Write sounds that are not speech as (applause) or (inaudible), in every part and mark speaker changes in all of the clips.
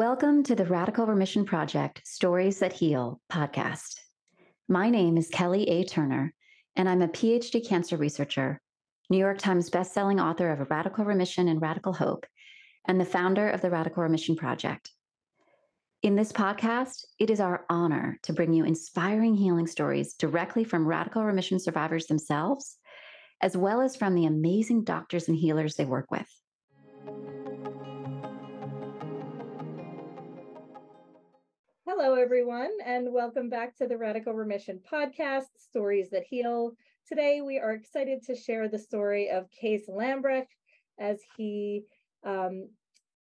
Speaker 1: Welcome to the Radical Remission Project Stories That Heal podcast. My name is Kelly A. Turner, and I'm a PhD cancer researcher, New York Times bestselling author of Radical Remission and Radical Hope, and the founder of the Radical Remission Project. In this podcast, it is our honor to bring you inspiring healing stories directly from radical remission survivors themselves, as well as from the amazing doctors and healers they work with.
Speaker 2: Hello, everyone, and welcome back to the Radical Remission Podcast Stories That Heal. Today, we are excited to share the story of Cees Lambregts as he um,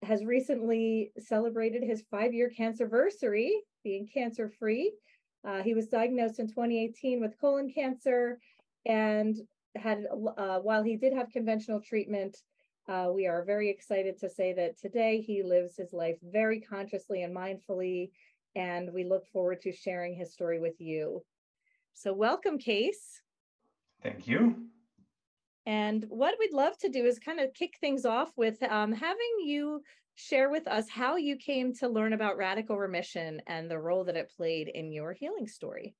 Speaker 2: has recently celebrated his five year cancer anniversary, being cancer free. Uh, he was diagnosed in 2018 with colon cancer and had, uh, while he did have conventional treatment, uh, we are very excited to say that today he lives his life very consciously and mindfully and we look forward to sharing his story with you. So, welcome, Cees.
Speaker 3: Thank you.
Speaker 2: And what we'd love to do is kind of kick things off with um, having you share with us how you came to learn about radical remission and the role that it played in your healing story.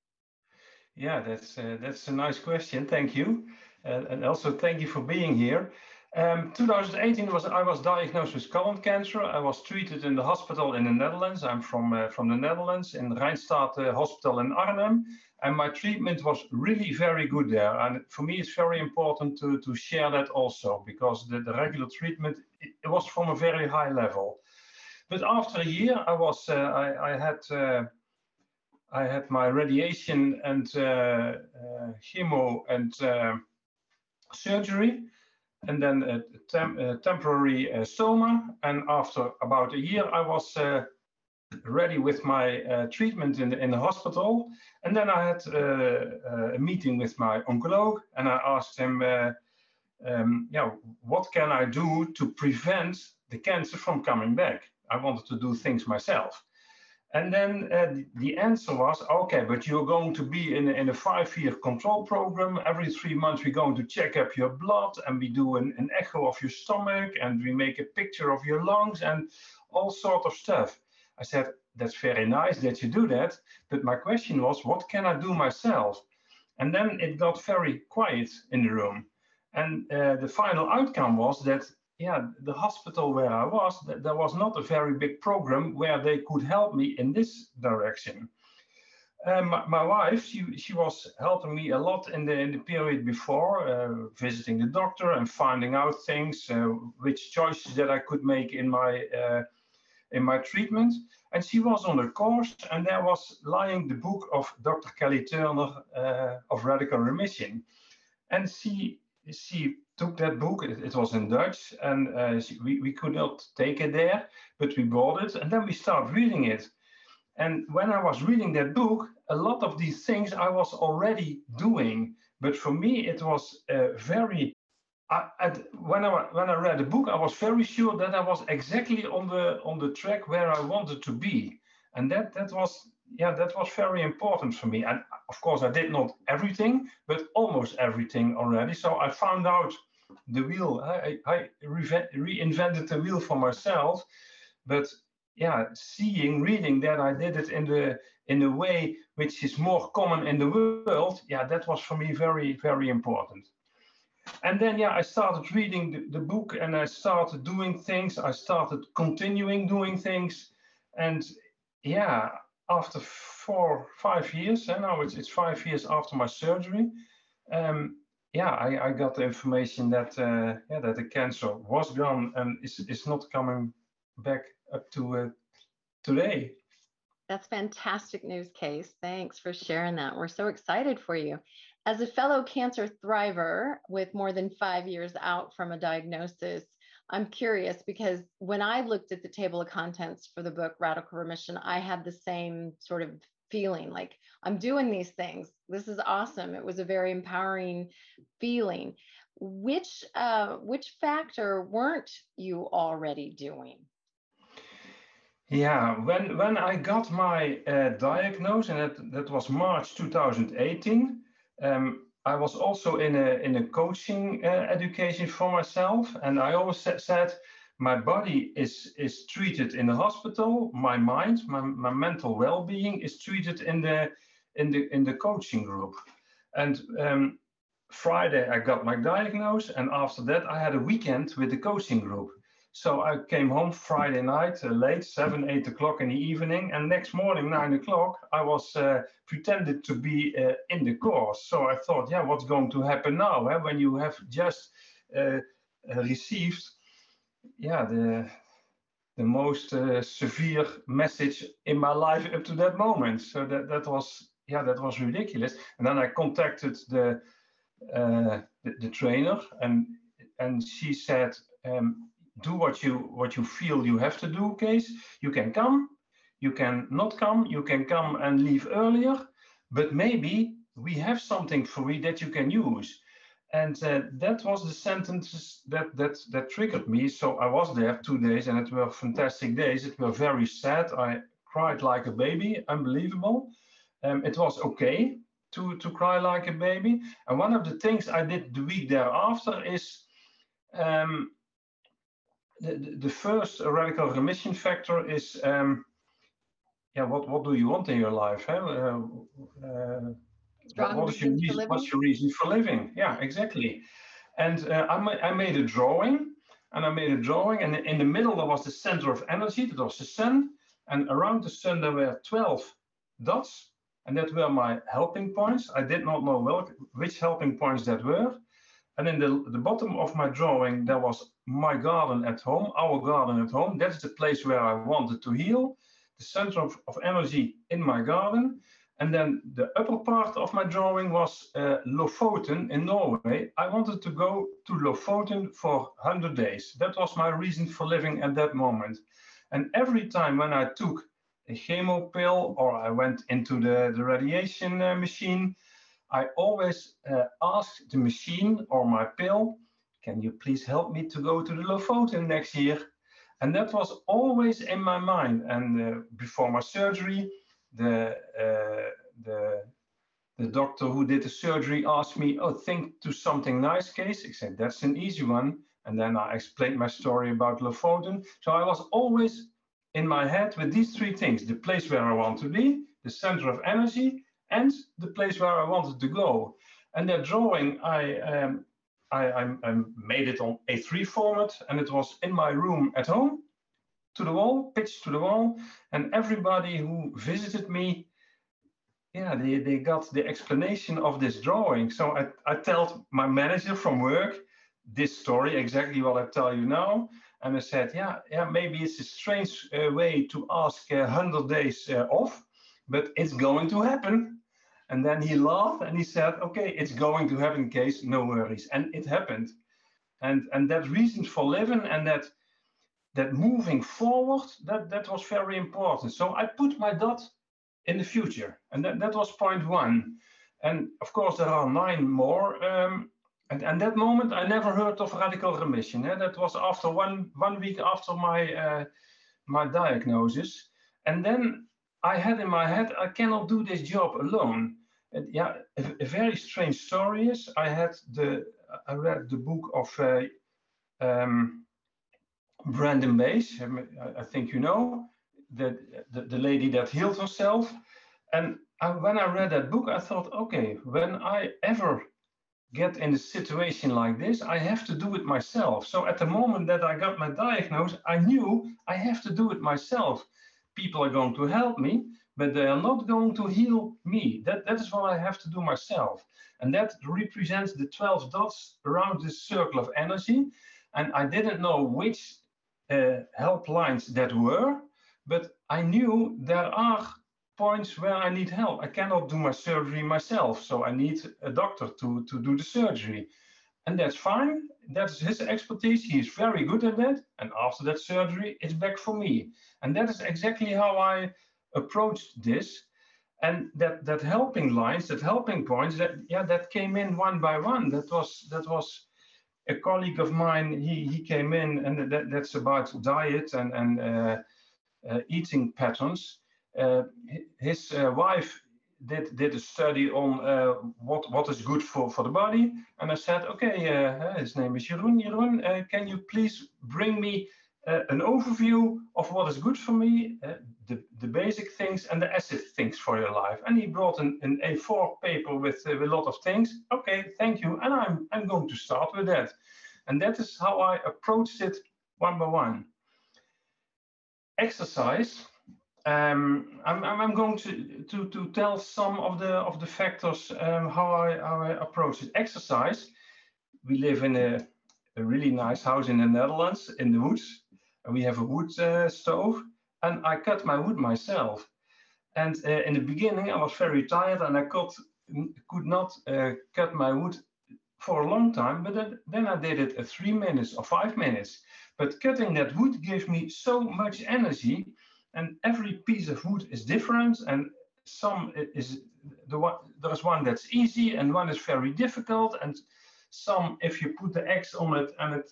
Speaker 3: Yeah, that's uh, that's a nice question. Thank you, uh, and also thank you for being here. Um, 2018 was I was diagnosed with colon cancer. I was treated in the hospital in the Netherlands. I'm from uh, from the Netherlands in Rijnstate uh, Hospital in Arnhem, and my treatment was really very good there. And for me, it's very important to to share that also because the, the regular treatment it, it was from a very high level. But after a year, I was uh, I, I had. Uh, I had my radiation and uh, uh, chemo and surgery, and then a, a temporary uh, stoma. And after about a year, I was uh, ready with my uh, treatment in the, in the hospital. And then I had uh, uh, a meeting with my oncologist, and I asked him, uh, um, yeah, what can I do to prevent the cancer from coming back? I wanted to do things myself. And then uh, the answer was, okay, but you're going to be in, in a five-year control program. Every three months, we're going to check up your blood and we do an, an echo of your stomach and we make a picture of your lungs and all sort of stuff. I said, that's very nice that you do that. But my question was, what can I do myself? And then it got very quiet in the room. And uh, the final outcome was that yeah, the hospital where I was, there was not a very big program where they could help me in this direction. Um, my, my, wife, she, she was helping me a lot in the in the period before, uh, visiting the doctor and finding out things, uh, which choices that I could make in my uh, in my treatment. And she was on a course, and there was lying the book of Dr. Kelly Turner uh, of Radical Remission, and she she took that book. It, it was in Dutch, and uh, we, we could not take it there, but we bought it, and then we started reading it. And when I was reading that book, a lot of these things I was already doing. But for me, it was uh, very. I, I, when I when I read the book, I was very sure that I was exactly on the on the track where I wanted to be, and that that was yeah that was very important for me. And of course, I did not everything, but almost everything already. So I found out the wheel. I, I reinvented the wheel for myself, but yeah, seeing, reading that I did it in the in a way which is more common in the world. Yeah, that was for me very very important. And then yeah, I started reading the, the book and I started doing things. I started continuing doing things, and yeah, after four five years, and now it's it's five years after my surgery. Um, yeah, I, I got the information that uh, yeah that the cancer was gone and is is not coming back up to uh, today.
Speaker 4: That's fantastic news, Cees. Thanks for sharing that. We're so excited for you. As a fellow cancer thriver with more than five years out from a diagnosis, I'm curious because when I looked at the table of contents for the book Radical Remission, I had the same sort of feeling like I'm doing these things. This is awesome. It was a very empowering feeling. Which uh, which factor weren't you already doing?
Speaker 3: Yeah, when when I got my uh, diagnosis, and that, that was March 2018, um, I was also in a in a coaching uh, education for myself, and I always said my body is is treated in the hospital. My mind my, my mental well-being is treated in the in the in the coaching group. And um, friday i got my diagnosis and after that i had a weekend with the coaching group so i came home friday night uh, late seven eight o'clock in the evening and next morning nine o'clock i was uh, pretended to be uh, in the course so i thought yeah what's going to happen now eh? when you have just uh, received yeah, the the most uh, severe message in my life up to that moment. So that that was yeah, that was ridiculous. And then I contacted the uh, the, the, trainer, and and she said, um, do what you what you feel you have to do. Cees you can come, you can not come, you can come and leave earlier, but maybe we have something for you that you can use. And uh, that was the sentence that that that triggered me. So i was there two days and it were fantastic days. It were very sad. I cried like a baby unbelievable. Um, it was okay to to cry like a baby. And one of the things i did the week thereafter is um, the, the first radical remission factor is um, yeah what what do you want in your life huh? uh, uh, what is your reason, what's your reason for living? Yeah, exactly. And uh, I, ma- I made a drawing, and I made a drawing, and in the middle there was the center of energy, that was the sun, and around the sun there were 12 dots, and that were my helping points. I did not know well, which helping points that were. And in the, the bottom of my drawing, there was my garden at home, our garden at home. That's the place where I wanted to heal, the center of, of energy in my garden. And then the upper part of my drawing was uh, Lofoten in Norway. I wanted to go to Lofoten for 100 days. That was my reason for living at that moment. And every time when I took a chemo pill or I went into the, the radiation uh, machine, I always uh, asked the machine or my pill, can you please help me to go to the Lofoten next year? And that was always in my mind. And uh, before my surgery, the uh, the the doctor who did the surgery asked me, "Oh, think to something nice, Cees." I said, "That's an easy one." And then I explained my story about Lofoten. So I was always in my head with these three things: the place where I want to be, the center of energy, and the place where I wanted to go. And that drawing, I um, I, I, I made it on A3 format, and it was in my room at home to the wall, pitched to the wall, and everybody who visited me, yeah, they, they got the explanation of this drawing. So I, I told my manager from work this story, exactly what I tell you now. And I said, yeah, yeah, maybe it's a strange uh, way to ask uh, 100 days uh, off, but it's going to happen. And then he laughed and he said, okay, it's going to happen, Cees, no worries. And it happened. And, and that reason for living and that that moving forward, that, that was very important. So I put my dot in the future, and that, that was point one. And of course, there are nine more. Um, and, that moment, I never heard of radical remission. Eh? That was after one, one week after my, uh, my diagnosis. And then I had in my head, I cannot do this job alone. And yeah, a, a very strange story is I had the, I read the book of uh, um, Brandon Bays, I think you know, the, the, the lady that healed herself. And I, when I read that book, I thought, okay, when I ever get in a situation like this, I have to do it myself. So at the moment that I got my diagnosis, I knew I have to do it myself. People are going to help me, but they are not going to heal me. That, that is what I have to do myself. And that represents the 12 dots around this circle of energy. And I didn't know which uh, helplines that were, but I knew there are points where I need help. I cannot do my surgery myself, so I need a doctor to, to do the surgery. And that's fine. That's his expertise. He's very good at that. And after that surgery, it's back for me. And that is exactly how I approached this. And that that helping lines, that helping points, that yeah, that came in one by one. That was that was a colleague of mine, he, he came in, and that, that's about diet and, and uh, uh, eating patterns. Uh, his uh, wife did, did a study on uh, what, what is good for, for the body. And I said, okay, uh, his name is Jeroen. Jeroen, can you please bring me uh, an overview of what is good for me, uh, the, the basic things and the acid things for your life. And he brought an, an A4 paper with, uh, with a lot of things. Okay, thank you. And I'm, I'm going to start with that. And that is how I approached it one by one. Exercise. Um, I'm, I'm going to, to, to tell some of the of the factors um, how I how I approach it. Exercise. We live in a, a really nice house in the Netherlands in the woods and we have a wood uh, stove, and I cut my wood myself. And uh, in the beginning, I was very tired, and I could could not uh, cut my wood for a long time. But then, then I did it three minutes or five minutes. But cutting that wood gives me so much energy, and every piece of wood is different, and some is the one there's one that's easy and one is very difficult and some if you put the axe on it and it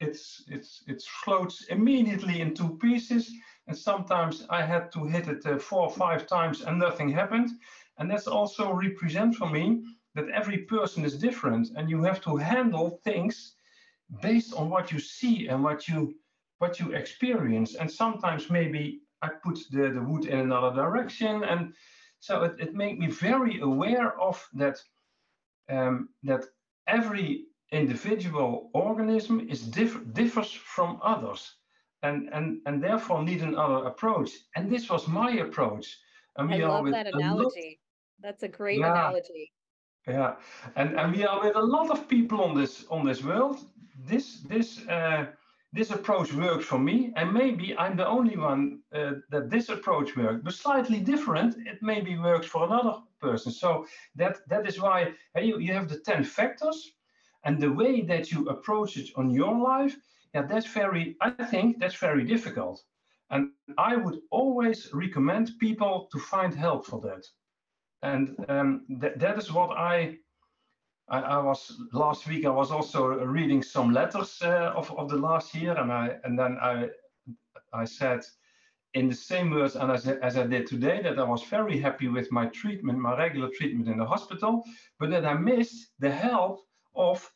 Speaker 3: it's it's it floats immediately in two pieces and sometimes i had to hit it uh, four or five times and nothing happened. And that's also represent for me that every person is different and you have to handle things based on what you see and what you what you experience. And sometimes maybe i put the, the wood in another direction and so it, it made me very aware of that um, that every individual organism is diff differs from others and, and, and therefore need another approach. And this was my approach.
Speaker 2: And we I love that analogy. That's a great yeah, analogy.
Speaker 3: Yeah, and, and we are with a lot of people on this on this world. This this uh, this approach works for me, and maybe I'm the only one uh, that this approach works, but slightly different. It maybe works for another person. So that that is why hey, you, you have the ten factors, and the way that you approach it on your life, yeah, that's very, I think that's very difficult. And I would always recommend people to find help for that. And um, th that is what I, I, I, was last week. I was also reading some letters uh, of, of the last year, and I and then I I said in the same words and as, as I did today that I was very happy with my treatment, my regular treatment in the hospital, but that I missed the help of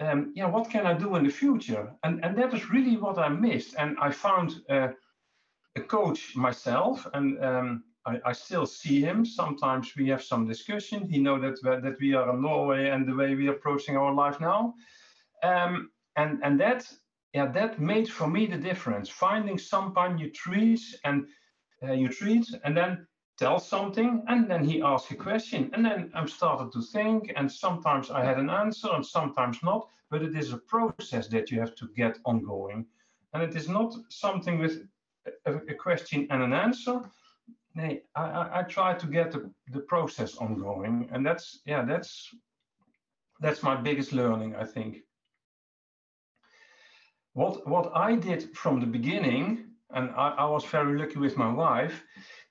Speaker 3: um, yeah, what can I do in the future? And, and that is really what I missed. And I found uh, a coach myself, and um, I, I, still see him. Sometimes we have some discussion. He know that that we are in Norway and the way we are approaching our life now. Um, and and that yeah, that made for me the difference. Finding someone you treat and uh, you treat, and then tell something and then he asked a question and then I started to think and sometimes I had an answer and sometimes not but it is a process that you have to get ongoing and it is not something with a, a question and an answer nee, I, I, I try to get the, the process ongoing and that's yeah that's that's my biggest learning I think what what I did from the beginning and I, I was very lucky with my wife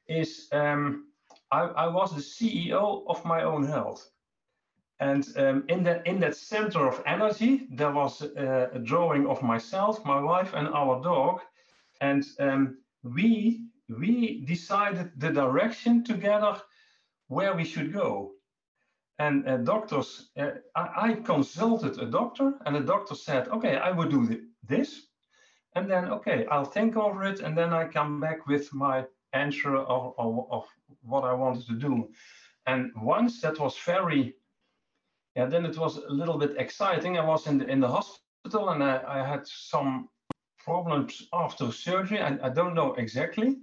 Speaker 3: is um, I, I, was the CEO of my own health. And um, in that in that center of energy, there was a, a, drawing of myself, my wife, and our dog, and um, we we decided the direction together where we should go. And uh, doctors, uh, I, I, consulted a doctor, and the doctor said, "Okay, I will do this," and then okay, I'll think over it, and then I come back with my answer of, of, of what I wanted to do. And once that was very, yeah, then it was a little bit exciting. I was in the, in the hospital and I, I had some problems after surgery. I, I don't know exactly.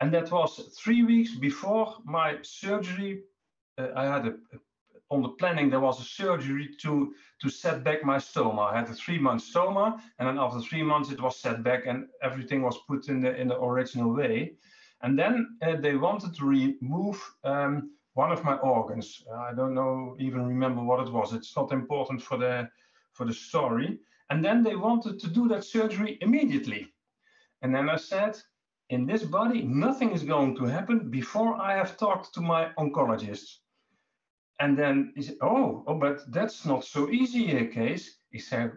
Speaker 3: And that was three weeks before my surgery. Uh, I had a, a, on the planning, there was a surgery to, to set back my stoma. I had a three month stoma, and then after three months, it was set back and everything was put in the, in the original way. And then uh, they wanted to remove um, one of my organs. I don't know, even remember what it was. It's not important for the for the story. And then they wanted to do that surgery immediately. And then I said, in this body, nothing is going to happen before I have talked to my oncologist. And then he said, oh, oh, but that's not so easy a case. He said,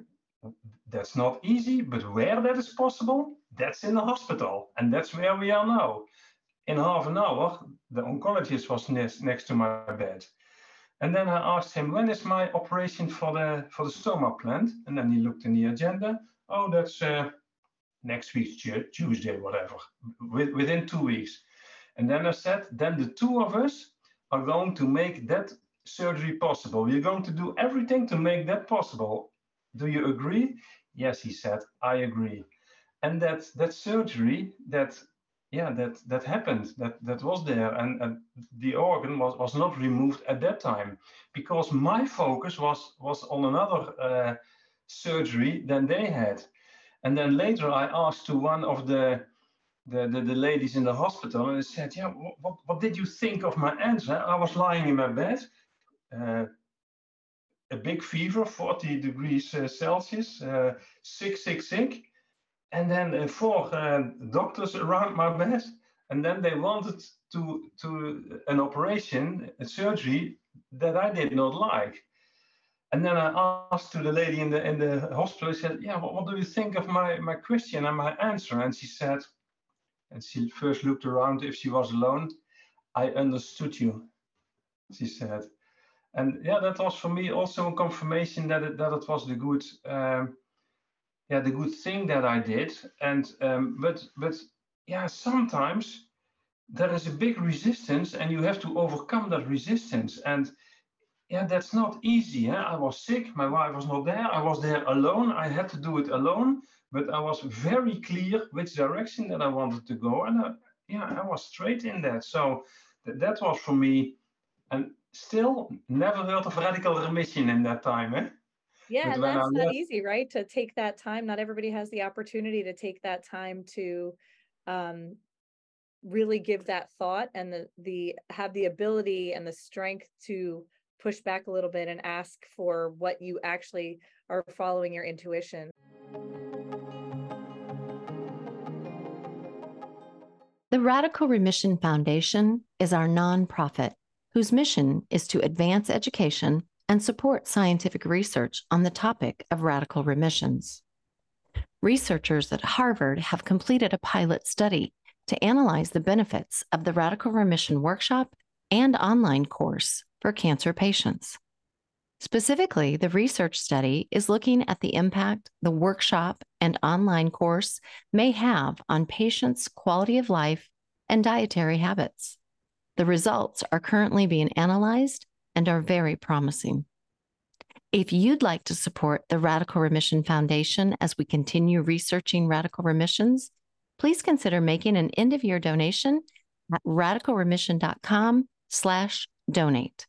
Speaker 3: that's not easy, but where that is possible, that's in the hospital. And that's where we are now in half an hour, the oncologist was next, next to my bed. And then I asked him, when is my operation for the for the stoma planned? And then he looked in the agenda. Oh, that's uh, next week, Tuesday, whatever, within two weeks. And then I said, then the two of us are going to make that surgery possible. We're going to do everything to make that possible. Do you agree? Yes, he said, I agree. And that that surgery, that yeah, that that happened, that that was there, and, and the organ was was not removed at that time because my focus was was on another uh, surgery than they had. And then later I asked to one of the the, the, the ladies in the hospital and I said, yeah, what, what did you think of my answer? I was lying in my bed, uh, a big fever, 40 degrees uh, Celsius, uh, sick, sick, sick. And then uh, four uh, doctors around my bed. And then they wanted to, to an operation, a surgery that I did not like. And then I asked to the lady in the in the hospital. I said, "Yeah, what, what do you think of my my question and my answer?" And she said, and she first looked around if she was alone. I understood you, she said. And yeah, that was for me also a confirmation that it, that it was the good, um, yeah, the good thing that I did. And um, but but yeah, sometimes there is a big resistance, and you have to overcome that resistance. And yeah, that's not easy. Huh? I was sick. My wife was not there. I was there alone. I had to do it alone but I was very clear which direction that I wanted to go, and I, yeah, I was straight in that. So th- that was for me, and still never heard of radical remission in that time, eh?
Speaker 2: Yeah, and that's not easy, right? To take that time. Not everybody has the opportunity to take that time to um, really give that thought and the the have the ability and the strength to push back a little bit and ask for what you actually are following your intuition.
Speaker 5: The Radical Remission Foundation is our nonprofit whose mission is to advance education and support scientific research on the topic of radical remissions. Researchers at Harvard have completed a pilot study to analyze the benefits of the Radical Remission Workshop and online course for cancer patients. Specifically, the research study is looking at the impact the workshop and online course may have on patients' quality of life and dietary habits. The results are currently being analyzed and are very promising. If you'd like to support the Radical Remission Foundation as we continue researching radical remissions, please consider making an end-of-year donation at radicalremission.com slash donate.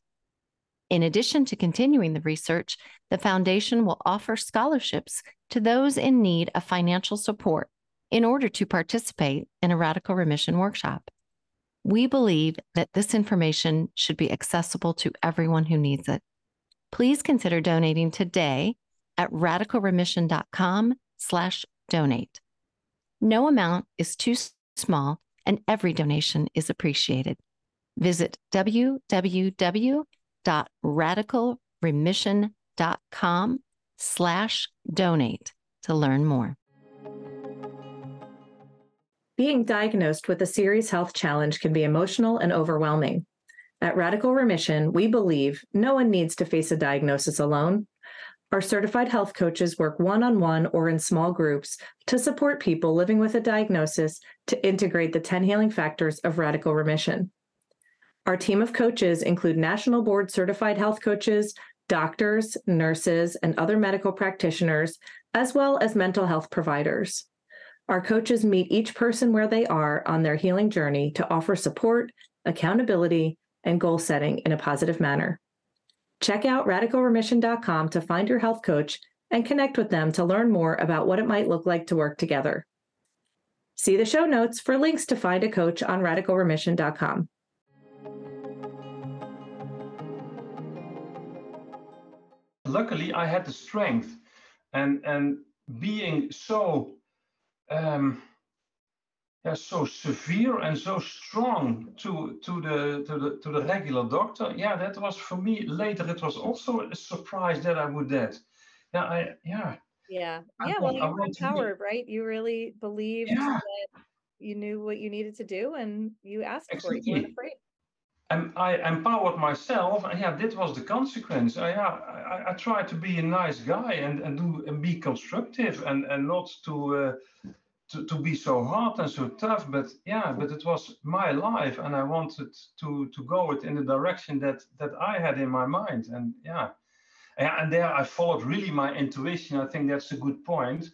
Speaker 5: In addition to continuing the research, the foundation will offer scholarships to those in need of financial support in order to participate in a radical remission workshop. We believe that this information should be accessible to everyone who needs it. Please consider donating today at radicalremission.com slash donate. No amount is too small and every donation is appreciated. Visit www.radicalremission.com slash donate to learn more.
Speaker 2: Being diagnosed with a serious health challenge can be emotional and overwhelming. At Radical Remission, we believe no one needs to face a diagnosis alone. Our certified health coaches work one on one or in small groups to support people living with a diagnosis to integrate the 10 healing factors of radical remission. Our team of coaches include national board certified health coaches, doctors, nurses, and other medical practitioners, as well as mental health providers. Our coaches meet each person where they are on their healing journey to offer support, accountability, and goal setting in a positive manner. Check out radicalremission.com to find your health coach and connect with them to learn more about what it might look like to work together. See the show notes for links to find a coach on radicalremission.com.
Speaker 3: luckily I had the strength and and being so um, yeah, so severe and so strong to to the to the to the regular doctor. Yeah, that was for me later. It was also a surprise that I would that. Yeah, I yeah.
Speaker 2: Yeah, yeah. I, well, you were empowered, right? You really believed yeah. that you knew what you needed to do, and you asked exactly. for it. You weren't afraid
Speaker 3: and I empowered myself, and yeah, this was the consequence. I, yeah, I, I tried to be a nice guy and, and do and be constructive and, and not to uh, to, to be so hard and so tough but yeah but it was my life and i wanted to to go it in the direction that that i had in my mind and yeah. And there i followed really my intuition. I think that's a good point.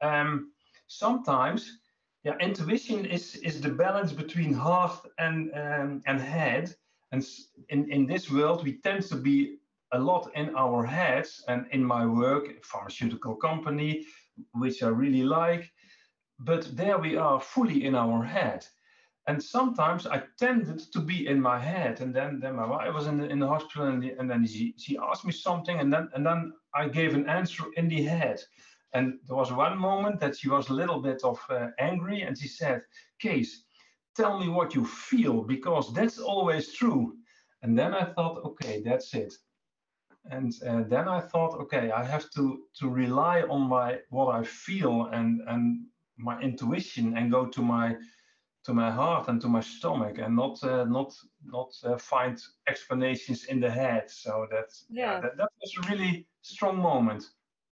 Speaker 3: Um, sometimes yeah intuition is is the balance between heart and um, and head. And in in this world we tend to be a lot in our heads and in my work pharmaceutical company which i really like. But there we are fully in our head. And sometimes I tended to be in my head, and then then my wife was in the, in the hospital, and, the, and then she she asked me something, and then and then I gave an answer in the head, and there was one moment that she was a little bit of uh, angry, and she said, Cees, tell me what you feel, because that's always true." And then I thought, okay, that's it. And uh, then I thought, okay, I have to to rely on my what I feel and and my intuition and go to my to my heart and to my stomach and not uh, not not uh, find explanations in the head so that's yeah, yeah that, that was a really strong moment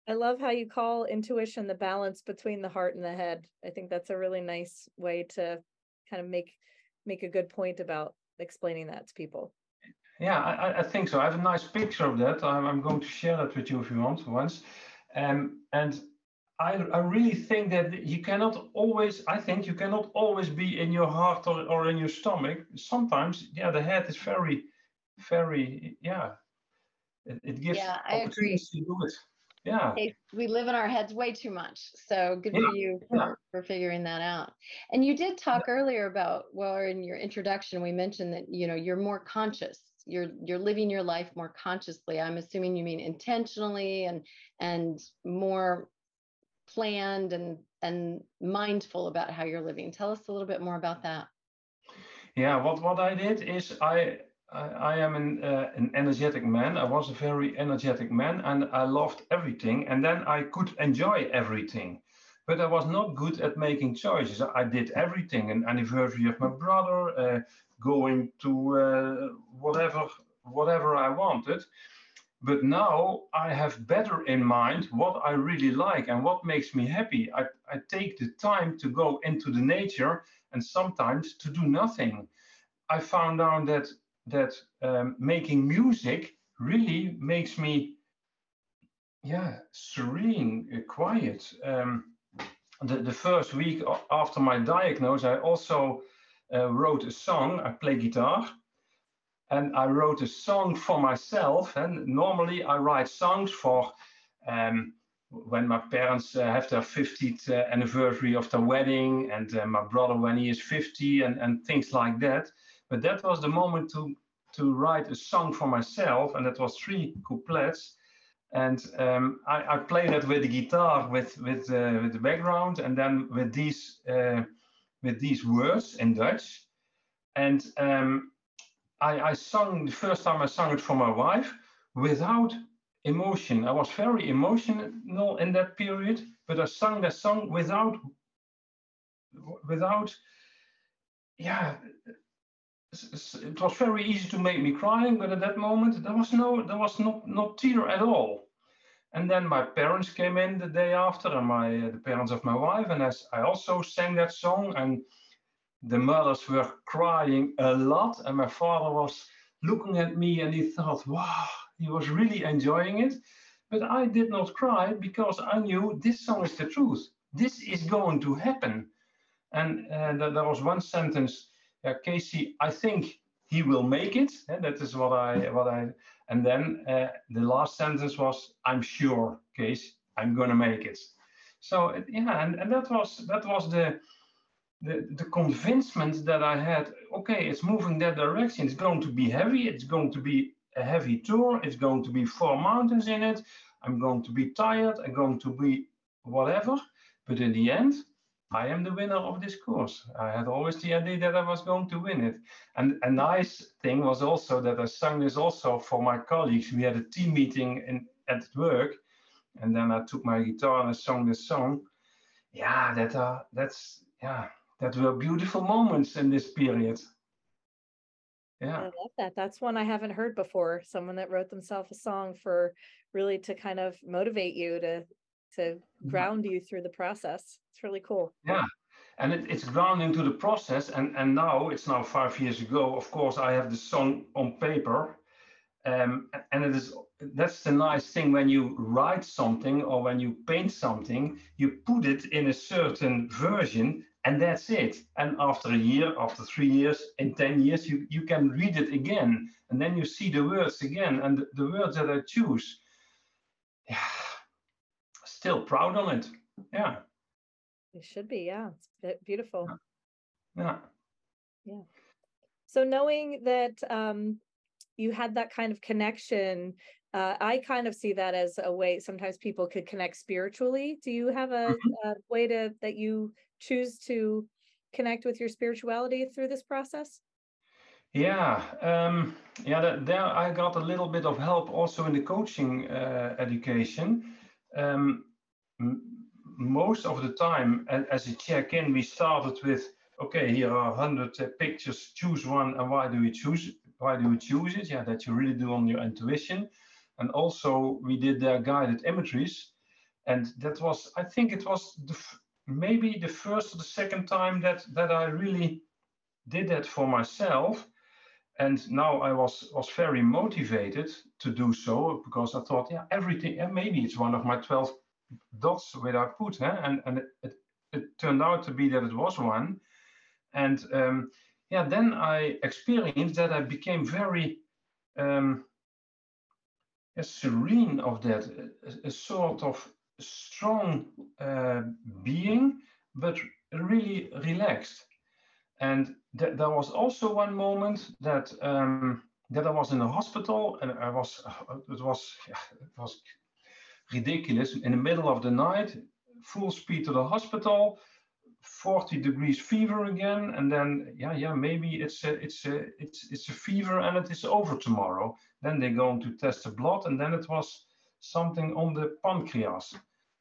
Speaker 2: i love how you call intuition the balance between the heart and the head i think that's a really nice way to kind of make make a good point about explaining that to people
Speaker 3: yeah i, I think so i have a nice picture of that i'm, I'm going to share that with you if you want once um, and I, I really think that you cannot always, I think you cannot always be in your heart or, or in your stomach. Sometimes, yeah, the head is very, very, yeah, it, it gives
Speaker 4: yeah, I agree. to do it.
Speaker 3: Yeah.
Speaker 4: we live in our heads way too much. So good yeah. for you for, yeah. for figuring that out. And you did talk yeah. earlier about, well, in your introduction, we mentioned that, you know, you're more conscious you're you're living your life more consciously i'm assuming you mean intentionally and and more planned and and mindful about how you're living. Tell us a little bit more about that.
Speaker 3: Yeah, what what I did is I I, I am an uh, an energetic man. I was a very energetic man, and I loved everything. And then I could enjoy everything, but I was not good at making choices. I did everything: an anniversary of my brother, uh, going to uh, whatever whatever I wanted. But now I have better in mind what I really like and what makes me happy. I, I take the time to go into the nature and sometimes to do nothing. I found out that that um, making music really makes me yeah serene uh, quiet um, the, the first week after my diagnosis i also uh, wrote a song i play guitar and I wrote a song for myself. And normally I write songs for um, when my parents uh, have their 50th uh, anniversary of their wedding, and uh, my brother when he is 50, and, and things like that. But that was the moment to to write a song for myself, and that was three couplets. And um, I, I played it with the guitar, with with uh, with the background, and then with these uh, with these words in Dutch. And um, I, I sung the first time I sung it for my wife without emotion. I was very emotional in that period, but I sang that song without without yeah it was very easy to make me crying but at that moment there was no there was not not tear at all and then my parents came in the day after and my uh, the parents of my wife and as i also sang that song and the mothers were crying a lot, and my father was looking at me and he thought, wow, he was really enjoying it. But I did not cry because I knew this song is the truth. This is going to happen. And uh, there was one sentence, uh, Casey, I think he will make it. And that is what I, what I, and then uh, the last sentence was, I'm sure, Cees, I'm to make it. So yeah, and, and that was, that was the, the, the convincement that I had, okay, it's moving that direction. It's going to be heavy. It's going to be a heavy tour. It's going to be four mountains in it. I'm going to be tired. I'm going to be whatever. But in the end, I am the winner of this course. I had always the idea that I was going to win it. And a nice thing was also that I sang this also for my colleagues. We had a team meeting in, at work, and then I took my guitar and I sang this song. Yeah, that uh, that's yeah, that were beautiful moments in this period. Yeah. I
Speaker 2: love that. That's one I haven't heard before. Someone that wrote themselves a song for really to kind of motivate you to to ground you through the process. It's really cool.
Speaker 3: Yeah, and it, it's grounding to the process. And and now it's now five years ago. Of course, I have the song on paper, um, and it is that's the nice thing when you write something or when you paint something, you put it in a certain version and that's it. And after a year, after three years, in 10 years, you, you can read it again. And then you see the words again. And the, the words that I choose, yeah, still proud on it. Yeah.
Speaker 2: It should be, yeah. It's beautiful.
Speaker 3: Yeah.
Speaker 2: Yeah. So knowing that um, you had that kind of connection uh, I kind of see that as a way sometimes people could connect spiritually. Do you have a,
Speaker 3: Mhm.
Speaker 2: a way to that you choose to connect with your spirituality through this process?
Speaker 3: Yeah, um, yeah. That, there I got a little bit of help also in the coaching uh, education. Um, most of the time, as a check-in, we started with, okay, here are hundred uh, pictures. Choose one, and why do you choose? Why do you choose it? Yeah, that you really do on your intuition. And also, we did their guided imageries, and that was, I think, it was the maybe the first or the second time that that I really did that for myself and now I was was very motivated to do so because I thought, yeah, everything, yeah, maybe it's one of my twelve dots without put, huh? and and it, it, turned out to be that it was one, and um, yeah, then I experienced that I became very um, serene of that, a, a sort of strong uh, being, but really relaxed. And th- there was also one moment that um, that I was in a hospital, and I was (laughs) it was it was ridiculous. In the middle of the night, full speed to the hospital, 40 degrees fever again, and then yeah yeah maybe it's a it's a it's it's a fever and it is over tomorrow. Then they're going to test the blood, and then it was something on the pancreas.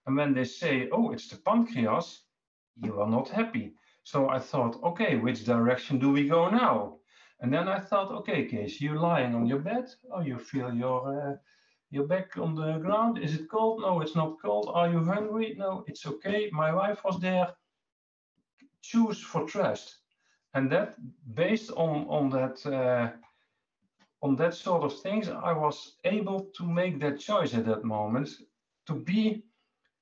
Speaker 3: And when they say, oh, it's the pancreas, you are not happy so I thought, okay, which direction do we go now? And then I thought, okay, Cees, you're lying on your bed. Oh, you feel your uh, your back on the ground. Is it cold? No, it's not cold. Are you hungry? No, it's okay. My wife was there. Choose for trust, and that based on on that uh, on that sort of things, I was able to make that choice at that moment to be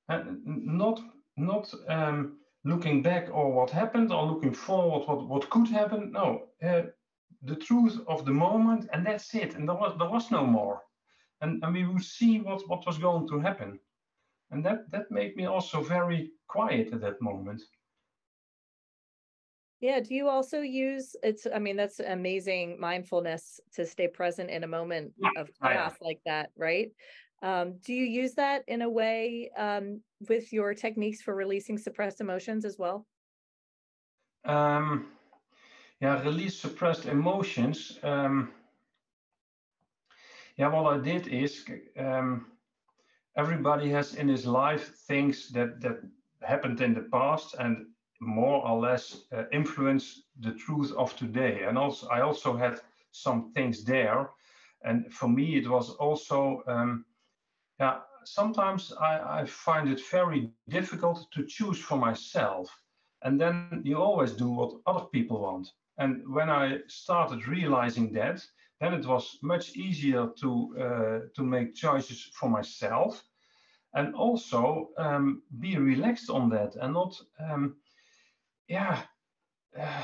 Speaker 3: uh, not not. Um, looking back or what happened or looking forward what, what could happen no uh, the truth of the moment and that's it and there was there was no more and, and we would see what what was going to happen and that that made me also very quiet at that moment
Speaker 2: Yeah. Do you also use it's, I mean, that's amazing mindfulness to stay present in a moment
Speaker 3: Yeah,
Speaker 2: of chaos like that, right? Um, do you use that in a way um, with your techniques for releasing suppressed emotions as well?
Speaker 3: um, yeah release suppressed emotions um, yeah what i did is um, everybody has in his life things that that happened in the past and more or less uh, influence the truth of today. And also i also had some things there. And for me it was also um, yeah sometimes I, I find it very difficult to choose for myself. And then you always do what other people want. And when i started realizing that then it was much easier to uh, to make choices for myself and also um, be relaxed on that and not um, yeah uh,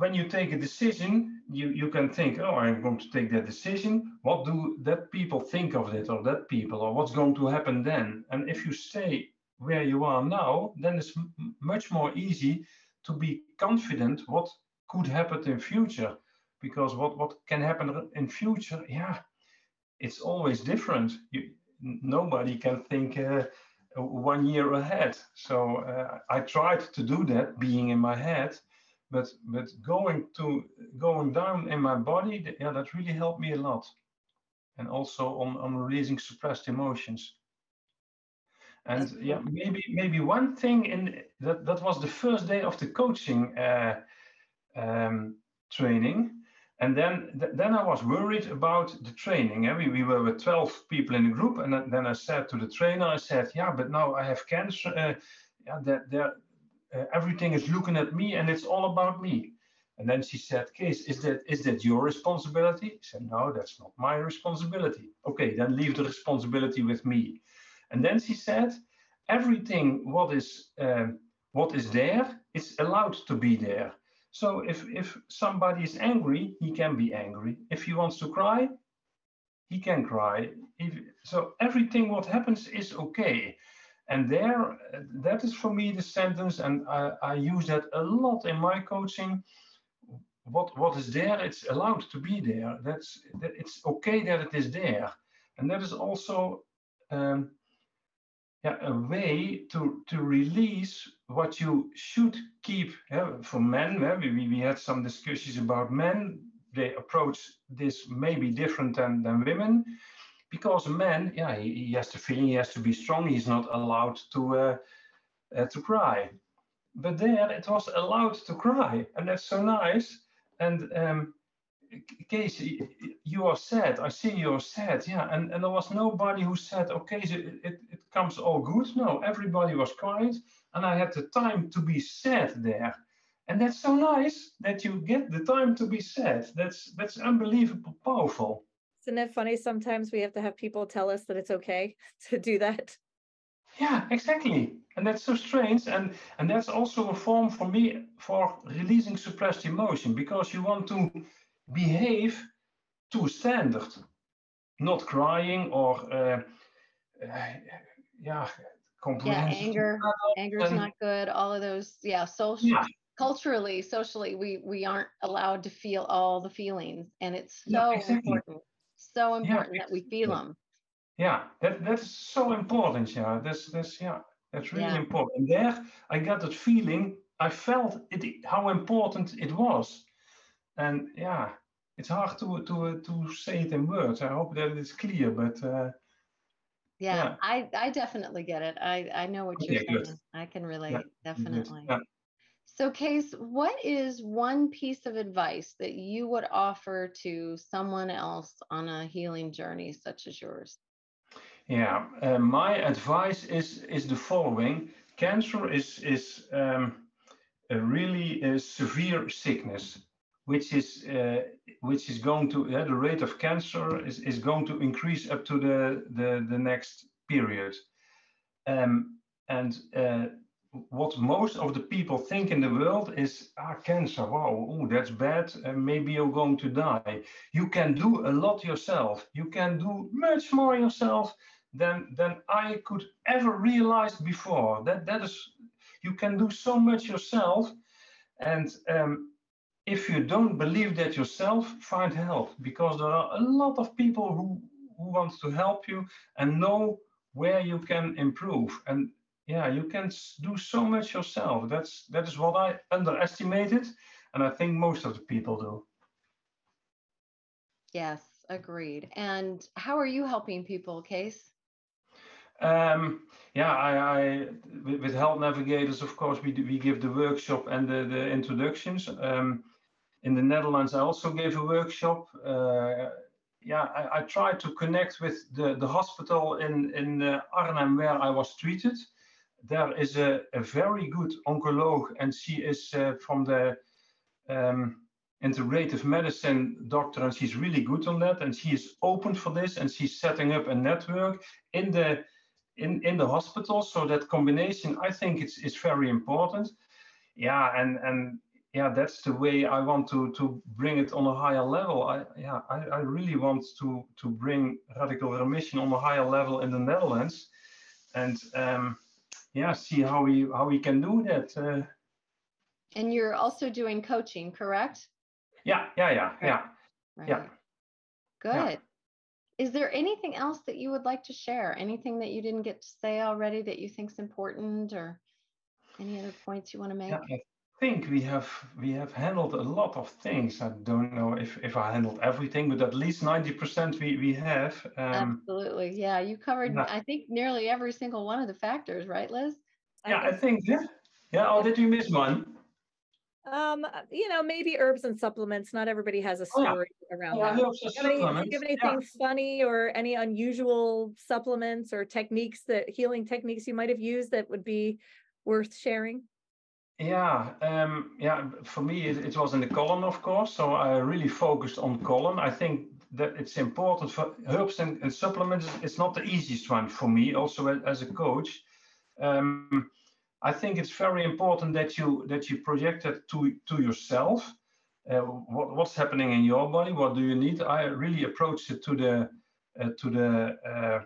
Speaker 3: when you take a decision you you can think oh i'm going to take that decision. What do that people think of it or that people or what's going to happen then? And if you stay where you are now then it's m- much more easy to be confident what could happen in future because what what can happen in future yeah it's always different. You, nobody can think uh, one year ahead. So uh, i tried to do that being in my head but but going to going down in my body yeah that really helped me a lot. And also on on releasing suppressed emotions. And yeah maybe maybe one thing in that that was the first day of the coaching uh, um, training And then, th- then I was worried about the training. eh? We, we were with 12 people in the group, and then- I said to the trainer, I said, "Yeah, but now I have cancer. Uh, yeah, that, uh, everything is looking at me, and it's all about me." And then she said, "Cees, is that is that your responsibility?" I said, "No, that's not my responsibility." Okay, then leave the responsibility with me. And then she said, "Everything what is um, what is there is allowed to be there." So if if somebody is angry, he can be angry. If he wants to cry, he can cry. If, so everything what happens is okay. And there, that is for me the sentence, and I, I use that a lot in my coaching. What what is there? It's allowed to be there. That's that it's okay that it is there, and that is also um, yeah, a way to to release what you should keep yeah, for men. yeah, we, we had some discussions about men. They approach this maybe different than, than women because a man, yeah, he, he has the feeling he has to be strong. He's not allowed to uh, uh, to cry. But there it was allowed to cry, and that's so nice. And um, Casey, you are sad. I see you're sad. Yeah, and, and there was nobody who said, okay, it, it, it comes all good. No, everybody was quiet, and I had the time to be sad there. And that's so nice that you get the time to be sad. That's that's unbelievable powerful.
Speaker 2: Isn't it funny? Sometimes we have to have people tell us that it's okay (laughs) to do that.
Speaker 3: Yeah, exactly. And that's so strange. And and that's also a form for me for releasing suppressed emotion because you want to behave to standard, not crying or uh, uh, yeah,
Speaker 4: Yeah, anger, anger is not good. All of those, yeah, social,
Speaker 3: Yeah.
Speaker 4: culturally, socially, we we aren't allowed to feel all the feelings, and it's
Speaker 3: Yeah,
Speaker 4: so
Speaker 3: exactly.
Speaker 4: important, so important that we feel them.
Speaker 3: Yeah, that that's so important. Yeah, that's that's yeah, that's really
Speaker 4: Yeah.
Speaker 3: important. And there, I got that feeling. I felt it how important it was, and yeah, it's hard to to to say it in words. I hope that it's clear, but uh,
Speaker 4: Yeah,
Speaker 3: Yeah.
Speaker 4: I I definitely get it. I I know what you're
Speaker 3: good.
Speaker 4: saying. I can relate,
Speaker 3: good.
Speaker 4: definitely.
Speaker 3: yeah.
Speaker 4: So, Cees, what is one piece of advice that you would offer to someone else on a healing journey such as yours?
Speaker 3: Yeah, uh, my advice is is the following: cancer is is um, a really uh, severe sickness, which is uh, which is going to uh, the rate of cancer is, is going to increase up to the the, the next period, um, and uh, what most of the people think in the world is ah cancer wow ooh, that's bad uh, maybe you're going to die. You can do a lot yourself. You can do much more yourself than than I could ever realize before. That that is, you can do so much yourself, and um, if you don't believe that yourself, find help because there are a lot of people who who want to help you and know where you can improve. And yeah, you can do so much yourself. That's that is what I underestimated, and I think most of the people do.
Speaker 4: Yes, agreed. And how are you helping people, Cees?
Speaker 3: Um, yeah, I, I with, Health Navigators, of course, we do, we give the workshop and the, the introductions. Um, in the Netherlands, I also gave a workshop. Uh, yeah, I, I tried to connect with the, the hospital in in uh, Arnhem where I was treated. There is a, a very good oncologue, and she is uh, from the um, integrative medicine doctor, and she's really good on that. And she is open for this, and she's setting up a network in the in in the hospital. So that combination, I think, it's is very important. Yeah, and and yeah, that's the way I want to to bring it on a higher level. I yeah, I, I really want to to bring radical remission on a higher level in the Netherlands, and um, yeah, see how we how we can do that. Uh,
Speaker 4: And you're also doing coaching, correct?
Speaker 3: yeah, yeah, yeah, yeah.
Speaker 4: Right.
Speaker 3: Yeah.
Speaker 4: Good. Is there anything else that you would like to share? Anything that you didn't get to say already that you think's important or any other points you want to make?
Speaker 3: Yeah, think we have we have handled a lot of things. I don't know if if I handled everything, but at least ninety percent we we have. Um,
Speaker 4: Absolutely. Yeah, you covered,
Speaker 3: yeah.
Speaker 4: I think, nearly every single one of the factors, right, Liz?
Speaker 3: yeah, I think yeah. Yeah. Oh, did you miss one?
Speaker 2: Um, you know, maybe herbs and supplements. Not everybody has a
Speaker 3: Oh, yeah.
Speaker 2: story around
Speaker 3: Yeah,
Speaker 2: that.
Speaker 3: herbs and
Speaker 2: Do you have any- do you
Speaker 3: supplements,
Speaker 2: have
Speaker 3: yeah.
Speaker 2: anything funny or any unusual supplements or techniques that healing techniques you might have used that would be worth sharing?
Speaker 3: Yeah, um, yeah. For me, it, it was in the colon, of course. So I really focused on colon. I think that it's important for herbs and, and supplements. It's not the easiest one for me, also as a coach. Um, I think it's very important that you that you project it to to yourself. Uh, what, what's happening in your body? What do you need? I really approached it to the uh, to the uh,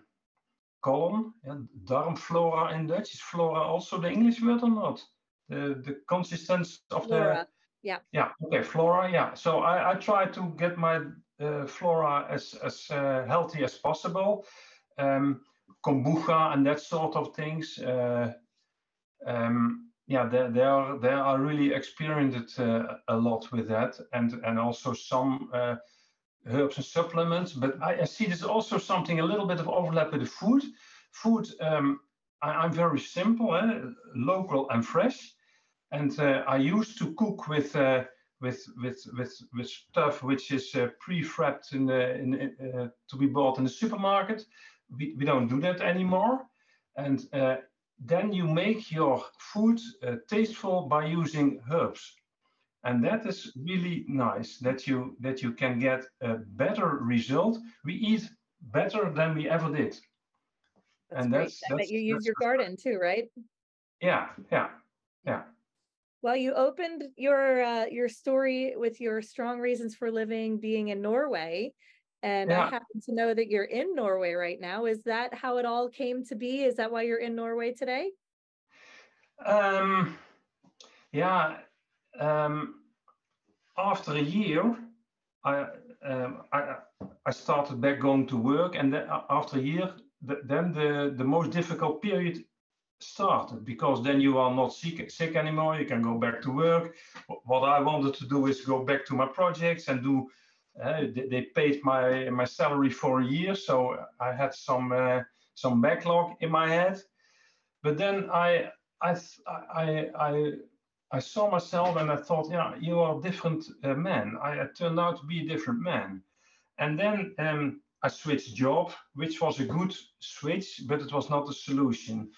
Speaker 3: colon, yeah, darmflora in Dutch. Is flora also the English word or not? The the consistence of
Speaker 2: Flora.
Speaker 3: the yeah yeah okay flora yeah. So I I try to get my uh, flora as as uh, healthy as possible. Um, kombucha and that sort of things. Uh, um, yeah, they, they are they are really experienced uh, a lot with that, and and also some uh, herbs and supplements. But I, I see there's also something a little bit of overlap with the food. Food, um, I, I'm very simple, eh? local and fresh, and uh, I used to cook with. Uh, with with with with stuff which is uh, pre-frapped in the in uh, to be bought in the supermarket. We, we don't do that anymore, and uh, then you make your food uh, tasteful by using herbs and that is really nice that you that you can get a better result we eat better than we ever did
Speaker 2: That's
Speaker 3: And
Speaker 2: great.
Speaker 3: that's- that's-
Speaker 2: you use
Speaker 3: that's
Speaker 2: your garden too, right?
Speaker 3: yeah yeah yeah
Speaker 2: Well, you opened your uh, your story with your strong reasons for living being in Norway, and I happen to know that you're in Norway right now. Is that how it all came to be? Is that why you're in Norway today?
Speaker 3: um yeah um after a year i um, i i started back going to work and then after a year th- then the the most difficult period started because then you are not sick sick anymore you can go back to work what i wanted to do is go back to my projects and do uh, they, paid my my salary for a year so i had some uh, some backlog in my head but then i i i i I saw myself and I thought, yeah, you are a different uh, man. I, I turned out to be a different man. And then um, I switched job, which was a good switch, but it was not a solution.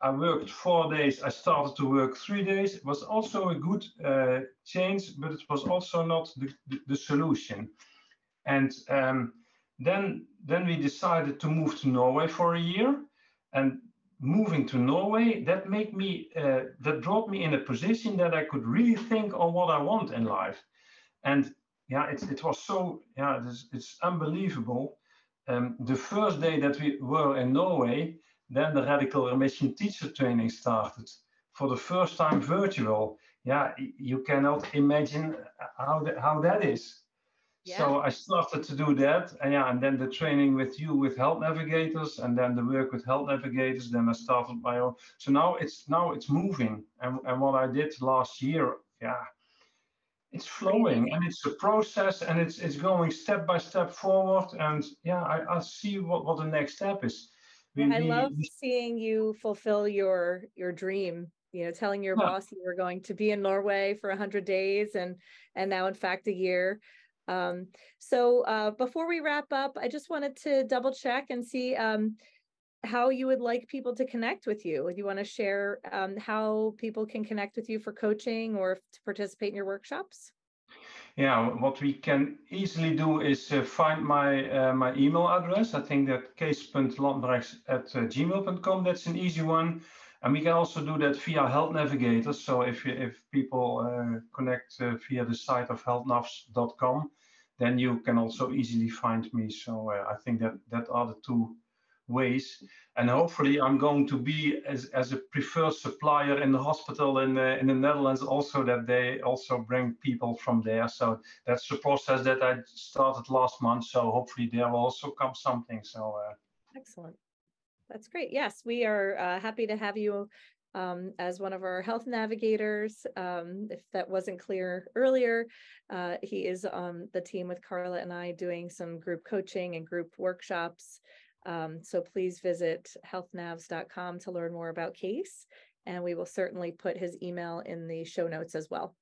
Speaker 3: I worked four days. I started to work three days. It was also a good uh, change, but it was also not the, the, solution. And um, then, then we decided to move to Norway for a year. And moving to Norway, that made me, uh, that brought me in a position that I could really think on what I want in life. And yeah, it, it was so, yeah, it's, it's unbelievable. Um, the first day that we were in Norway, then the radical remission teacher training started for the first time virtual. Yeah, you cannot imagine how, that how that is. Yeah. So I started to do that, and yeah, and then the training with you with health navigators, and then the work with health navigators. Then I started my own. So now it's now it's moving, and and what I did last year, yeah, it's flowing, and it's a process, and it's it's going step by step forward, and yeah, I I see what what the next step is. We-
Speaker 2: I
Speaker 3: we-
Speaker 2: love
Speaker 3: we-
Speaker 2: seeing you fulfill your your dream. You know, telling your
Speaker 3: Yeah.
Speaker 2: boss you were going to be in Norway for a hundred days, and and now in fact a year. Um, so uh, before we wrap up, I just wanted to double check and see um, how you would like people to connect with you. Would you want to share um, how people can connect with you for coaching or to participate in your workshops?
Speaker 3: Yeah, what we can easily do is uh, find my uh, my email address. I think that cees.lambregts at uh, gmail.com. That's an easy one. And we can also do that via Health Navigator. So if if people uh, connect uh, via the site of healthnavs.com, then you can also easily find me. So uh, I think that that are the two ways. And hopefully, I'm going to be as, as a preferred supplier in the hospital in the, in the Netherlands, also that they also bring people from there. So that's the process that I started last month. So hopefully, there will also come something. So uh,
Speaker 2: Excellent. That's great. Yes, we are uh, happy to have you um, as one of our health navigators. Um, if that wasn't clear earlier, uh, he is on the team with Karla and I doing some group coaching and group workshops. Um, so please visit healthnavs.com to learn more about Cees, and we will certainly put his email in the show notes as well.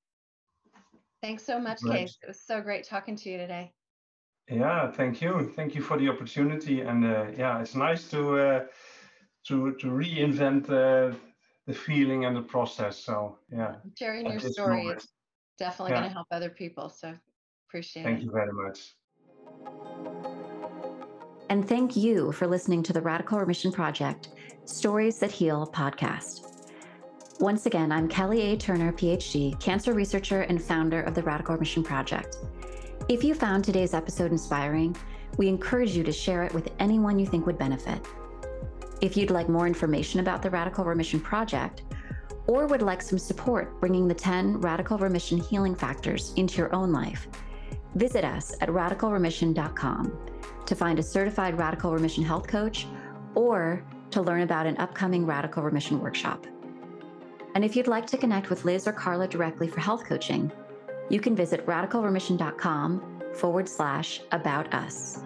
Speaker 4: Thanks so much,
Speaker 3: Right.
Speaker 4: Cees. It was so great talking to you today.
Speaker 3: Yeah, thank you. Thank you for the opportunity. And uh, yeah, it's nice to uh, to to reinvent uh, the feeling and the process. So yeah,
Speaker 4: Sharing
Speaker 3: At
Speaker 4: your story
Speaker 3: moment.
Speaker 4: is definitely
Speaker 3: Yeah.
Speaker 4: going to help other people. So appreciate
Speaker 3: thank
Speaker 4: it.
Speaker 3: Thank you very much.
Speaker 1: And thank you for listening to the Radical Remission Project Stories That Heal podcast. Once again, I'm Kelly A. Turner, PhD, cancer researcher and founder of the Radical Remission Project. If you found today's episode inspiring, we encourage you to share it with anyone you think would benefit. If you'd like more information about the Radical Remission Project, or would like some support bringing the 10 radical remission healing factors into your own life, visit us at radicalremission.com to find a certified radical remission health coach or to learn about an upcoming radical remission workshop. And if you'd like to connect with Liz or Karla directly for health coaching, you can visit radicalremission.com forward slash about us.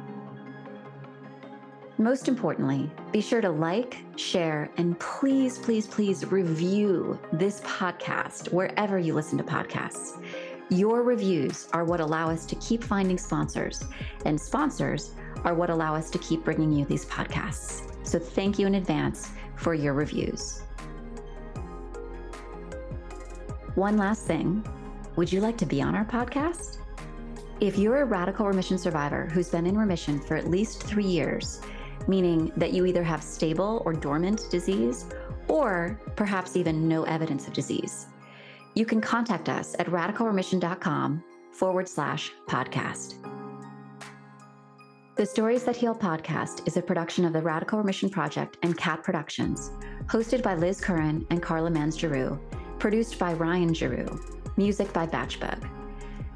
Speaker 1: Most importantly, be sure to like, share, and please, please, please review this podcast wherever you listen to podcasts. Your reviews are what allow us to keep finding sponsors, and sponsors are what allow us to keep bringing you these podcasts. So thank you in advance for your reviews. One last thing would you like to be on our podcast? If you're a radical remission survivor who's been in remission for at least three years, meaning that you either have stable or dormant disease, or perhaps even no evidence of disease, you can contact us at radicalremission.com forward slash podcast. The Stories That Heal podcast is a production of the Radical Remission Project and Cat Productions, hosted by Liz Curran and Karla Mans Giroux, produced by Ryan Giroux, music by Batchbug.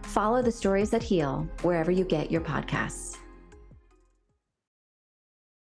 Speaker 1: Follow the Stories That Heal wherever you get your podcasts.